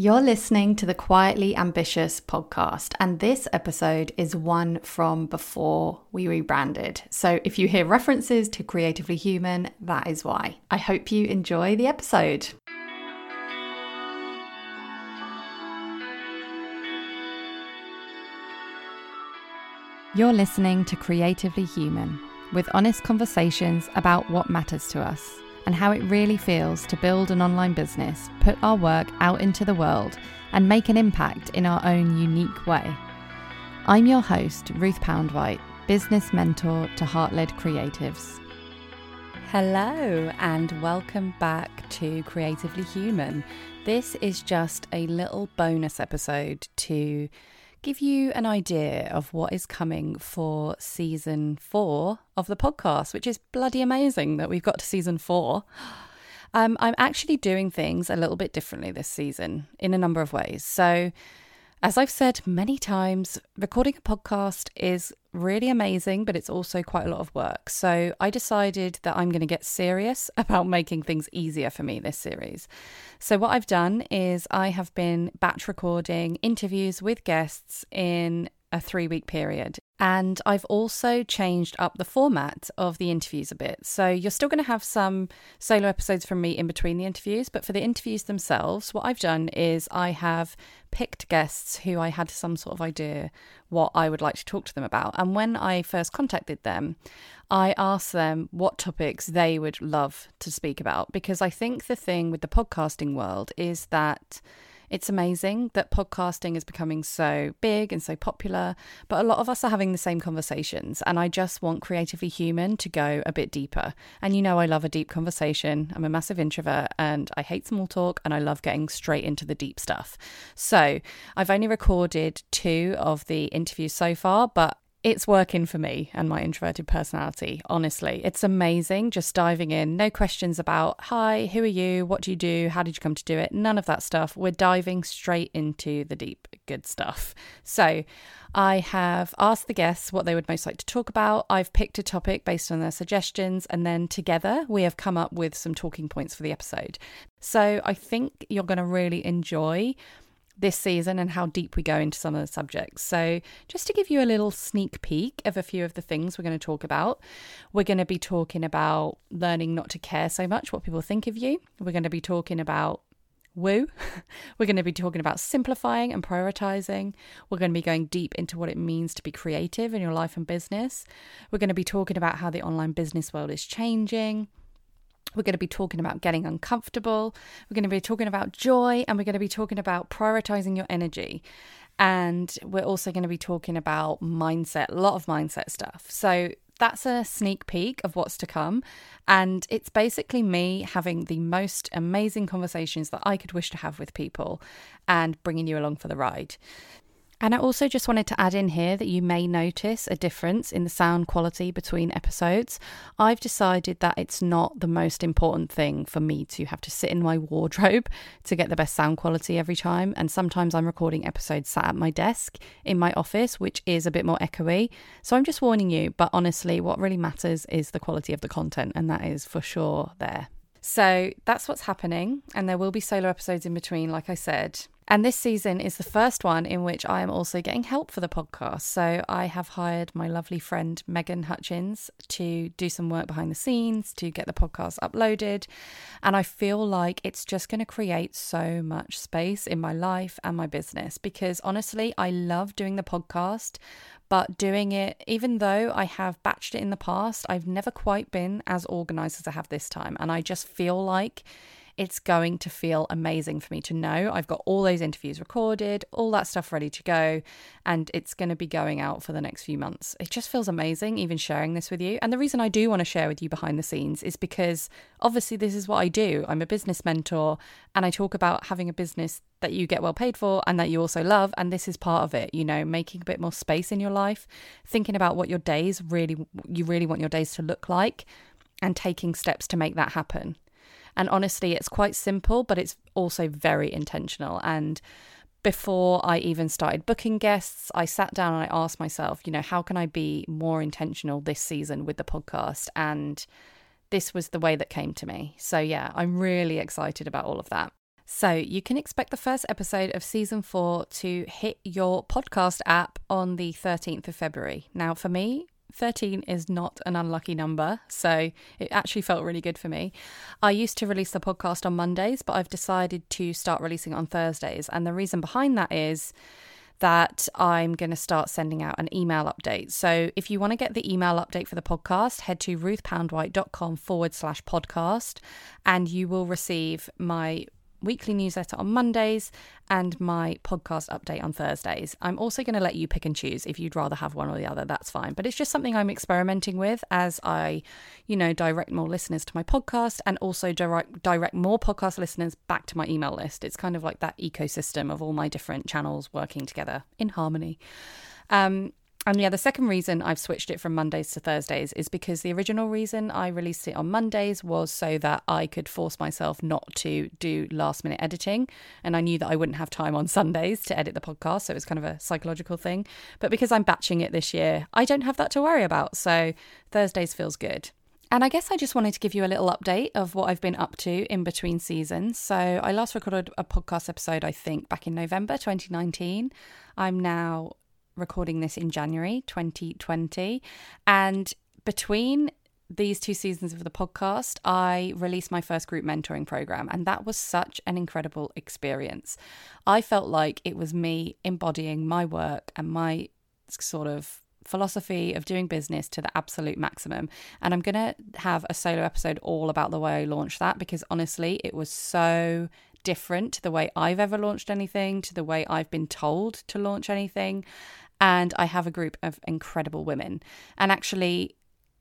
You're listening to the Quietly Ambitious podcast, and this episode is one from before we rebranded. So if you hear references to Creatively Human, that is why. I hope you enjoy the episode. You're listening to Creatively Human, with honest conversations about what matters to us and how it really feels to build an online business, put our work out into the world, and make an impact in our own unique way. I'm your host, Ruth Poundwhite, business mentor to heart led creatives. Hello, and welcome back to Creatively Human. This is just a little bonus episode to give you an idea of what is coming for season four of the podcast, which is bloody amazing that we've got to season four. Um, I'm actually doing things a little bit differently this season in a number of ways. So, as I've said many times, recording a podcast is really amazing, but it's also quite a lot of work. So I decided that I'm going to get serious about making things easier for me this series. So, what I've done is I have been batch recording interviews with guests in a three week period. And I've also changed up the format of the interviews a bit. So you're still going to have some solo episodes from me in between the interviews, but for the interviews themselves, what I've done is I have picked guests who I had some sort of idea what I would like to talk to them about. And when I first contacted them, I asked them what topics they would love to speak about because I think the thing with the podcasting world is that it's amazing that podcasting is becoming so big and so popular, but a lot of us are having the same conversations. And I just want Creatively Human to go a bit deeper. And you know, I love a deep conversation. I'm a massive introvert and I hate small talk and I love getting straight into the deep stuff. So I've only recorded two of the interviews so far, but it's working for me and my introverted personality, honestly. It's amazing just diving in. No questions about, hi, who are you? What do you do? How did you come to do it? None of that stuff. We're diving straight into the deep, good stuff. So, I have asked the guests what they would most like to talk about. I've picked a topic based on their suggestions, and then together we have come up with some talking points for the episode. So, I think you're going to really enjoy this season and how deep we go into some of the subjects. So, just to give you a little sneak peek of a few of the things we're going to talk about, we're going to be talking about learning not to care so much what people think of you. We're going to be talking about woo. We're going to be talking about simplifying and prioritizing. We're going to be going deep into what it means to be creative in your life and business. We're going to be talking about how the online business world is changing. We're going to be talking about getting uncomfortable. We're going to be talking about joy and we're going to be talking about prioritizing your energy. And we're also going to be talking about mindset, a lot of mindset stuff. So that's a sneak peek of what's to come. And it's basically me having the most amazing conversations that I could wish to have with people and bringing you along for the ride. And I also just wanted to add in here that you may notice a difference in the sound quality between episodes. I've decided that it's not the most important thing for me to have to sit in my wardrobe to get the best sound quality every time. And sometimes I'm recording episodes sat at my desk in my office, which is a bit more echoey. So I'm just warning you, but honestly, what really matters is the quality of the content, and that is for sure there. So that's what's happening. And there will be solo episodes in between, like I said. And this season is the first one in which I am also getting help for the podcast. So I have hired my lovely friend Megan Hutchins to do some work behind the scenes to get the podcast uploaded. And I feel like it's just going to create so much space in my life and my business because honestly, I love doing the podcast. But doing it, even though I have batched it in the past, I've never quite been as organized as I have this time. And I just feel like it's going to feel amazing for me to know I've got all those interviews recorded, all that stuff ready to go, and it's going to be going out for the next few months. It just feels amazing even sharing this with you. And the reason I do want to share with you behind the scenes is because obviously this is what I do. I'm a business mentor and I talk about having a business that you get well paid for and that you also love. And this is part of it, you know, making a bit more space in your life, thinking about what your days really, you really want your days to look like, and taking steps to make that happen. And honestly, it's quite simple, but it's also very intentional. And before I even started booking guests, I sat down and I asked myself, you know, how can I be more intentional this season with the podcast? And this was the way that came to me. So, yeah, I'm really excited about all of that. So, you can expect the first episode of season four to hit your podcast app on the 13th of February. Now, for me, 13 is not an unlucky number, so it actually felt really good for me. I used to release the podcast on Mondays, but I've decided to start releasing on Thursdays. And the reason behind that is that I'm going to start sending out an email update. So if you want to get the email update for the podcast, head to ruthpoundwhite.com forward slash podcast and you will receive my weekly newsletter on Mondays and my podcast update on Thursdays. I'm also going to let you pick and choose if you'd rather have one or the other, that's fine. But it's just something I'm experimenting with as I, you know, direct more listeners to my podcast and also direct direct more podcast listeners back to my email list. It's kind of like that ecosystem of all my different channels working together in harmony. Um, and yeah, the second reason I've switched it from Mondays to Thursdays is because the original reason I released it on Mondays was so that I could force myself not to do last minute editing. And I knew that I wouldn't have time on Sundays to edit the podcast. So it was kind of a psychological thing. But because I'm batching it this year, I don't have that to worry about. So Thursdays feels good. And I guess I just wanted to give you a little update of what I've been up to in between seasons. So I last recorded a podcast episode, I think, back in November 2019. I'm now recording this in January 2020. And between these two seasons of the podcast, I released my first group mentoring program, and that was such an incredible experience. I felt like it was me embodying my work and my sort of philosophy of doing business to the absolute maximum. And I'm going to have a solo episode all about the way I launched that because honestly, it was so different to the way I've ever launched anything, to the way I've been told to launch anything and I have a group of incredible women. And actually,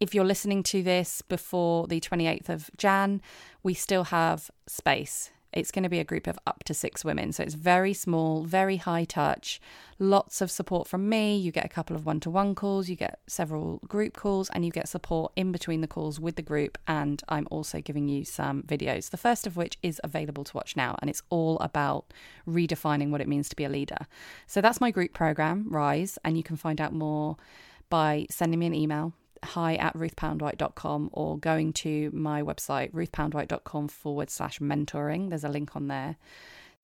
if you're listening to this before the 28th of Jan, we still have space. It's going to be a group of up to six women. So it's very small, very high touch, lots of support from me. You get a couple of one to one calls, you get several group calls, and you get support in between the calls with the group. And I'm also giving you some videos, the first of which is available to watch now. And it's all about redefining what it means to be a leader. So that's my group program, Rise. And you can find out more by sending me an email hi at ruthpoundwhite.com or going to my website, ruthpoundwhite.com forward slash mentoring. There's a link on there.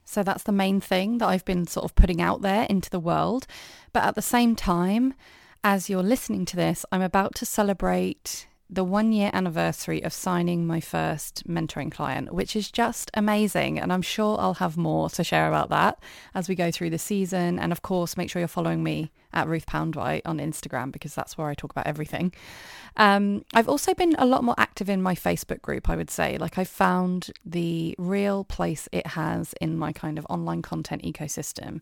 So that's the main thing that I've been sort of putting out there into the world. But at the same time, as you're listening to this, I'm about to celebrate the one year anniversary of signing my first mentoring client, which is just amazing. And I'm sure I'll have more to share about that as we go through the season. And of course, make sure you're following me at Ruth Poundwhite on Instagram because that's where I talk about everything. Um, I've also been a lot more active in my Facebook group, I would say. Like, I found the real place it has in my kind of online content ecosystem.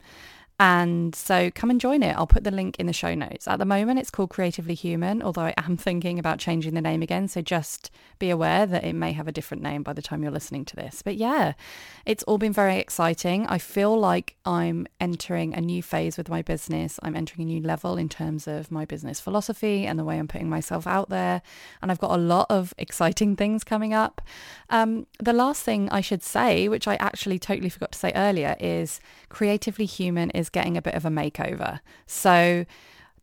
And so come and join it. I'll put the link in the show notes. At the moment, it's called Creatively Human, although I am thinking about changing the name again. So just be aware that it may have a different name by the time you're listening to this. But yeah, it's all been very exciting. I feel like I'm entering a new phase with my business. I'm entering a new level in terms of my business philosophy and the way I'm putting myself out there. And I've got a lot of exciting things coming up. Um, the last thing I should say, which I actually totally forgot to say earlier, is Creatively Human is getting a bit of a makeover. So,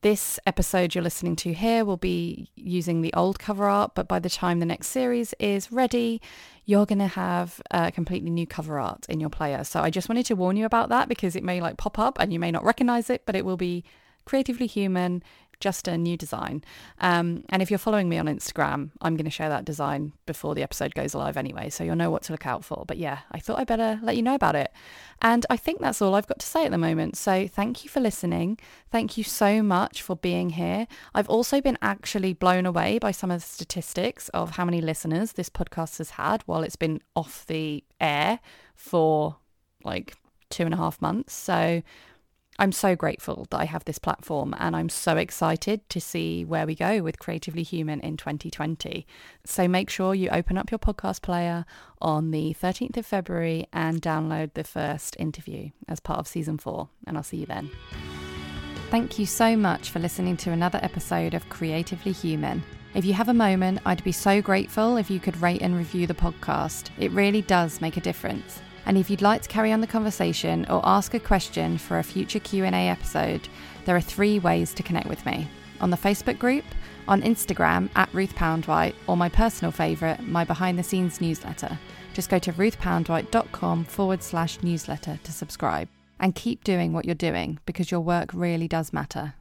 this episode you're listening to here will be using the old cover art, but by the time the next series is ready, you're going to have a completely new cover art in your player. So I just wanted to warn you about that because it may like pop up and you may not recognize it, but it will be creatively human just a new design. Um, and if you're following me on Instagram, I'm going to share that design before the episode goes live anyway, so you'll know what to look out for. But yeah, I thought I better let you know about it. And I think that's all I've got to say at the moment. So thank you for listening. Thank you so much for being here. I've also been actually blown away by some of the statistics of how many listeners this podcast has had while it's been off the air for like two and a half months. So I'm so grateful that I have this platform and I'm so excited to see where we go with Creatively Human in 2020. So make sure you open up your podcast player on the 13th of February and download the first interview as part of season four. And I'll see you then. Thank you so much for listening to another episode of Creatively Human. If you have a moment, I'd be so grateful if you could rate and review the podcast. It really does make a difference. And if you'd like to carry on the conversation or ask a question for a future Q&A episode, there are three ways to connect with me. On the Facebook group, on Instagram at Ruth Poundwhite, or my personal favourite, my behind the scenes newsletter. Just go to ruthpoundwhite.com forward slash newsletter to subscribe. And keep doing what you're doing because your work really does matter.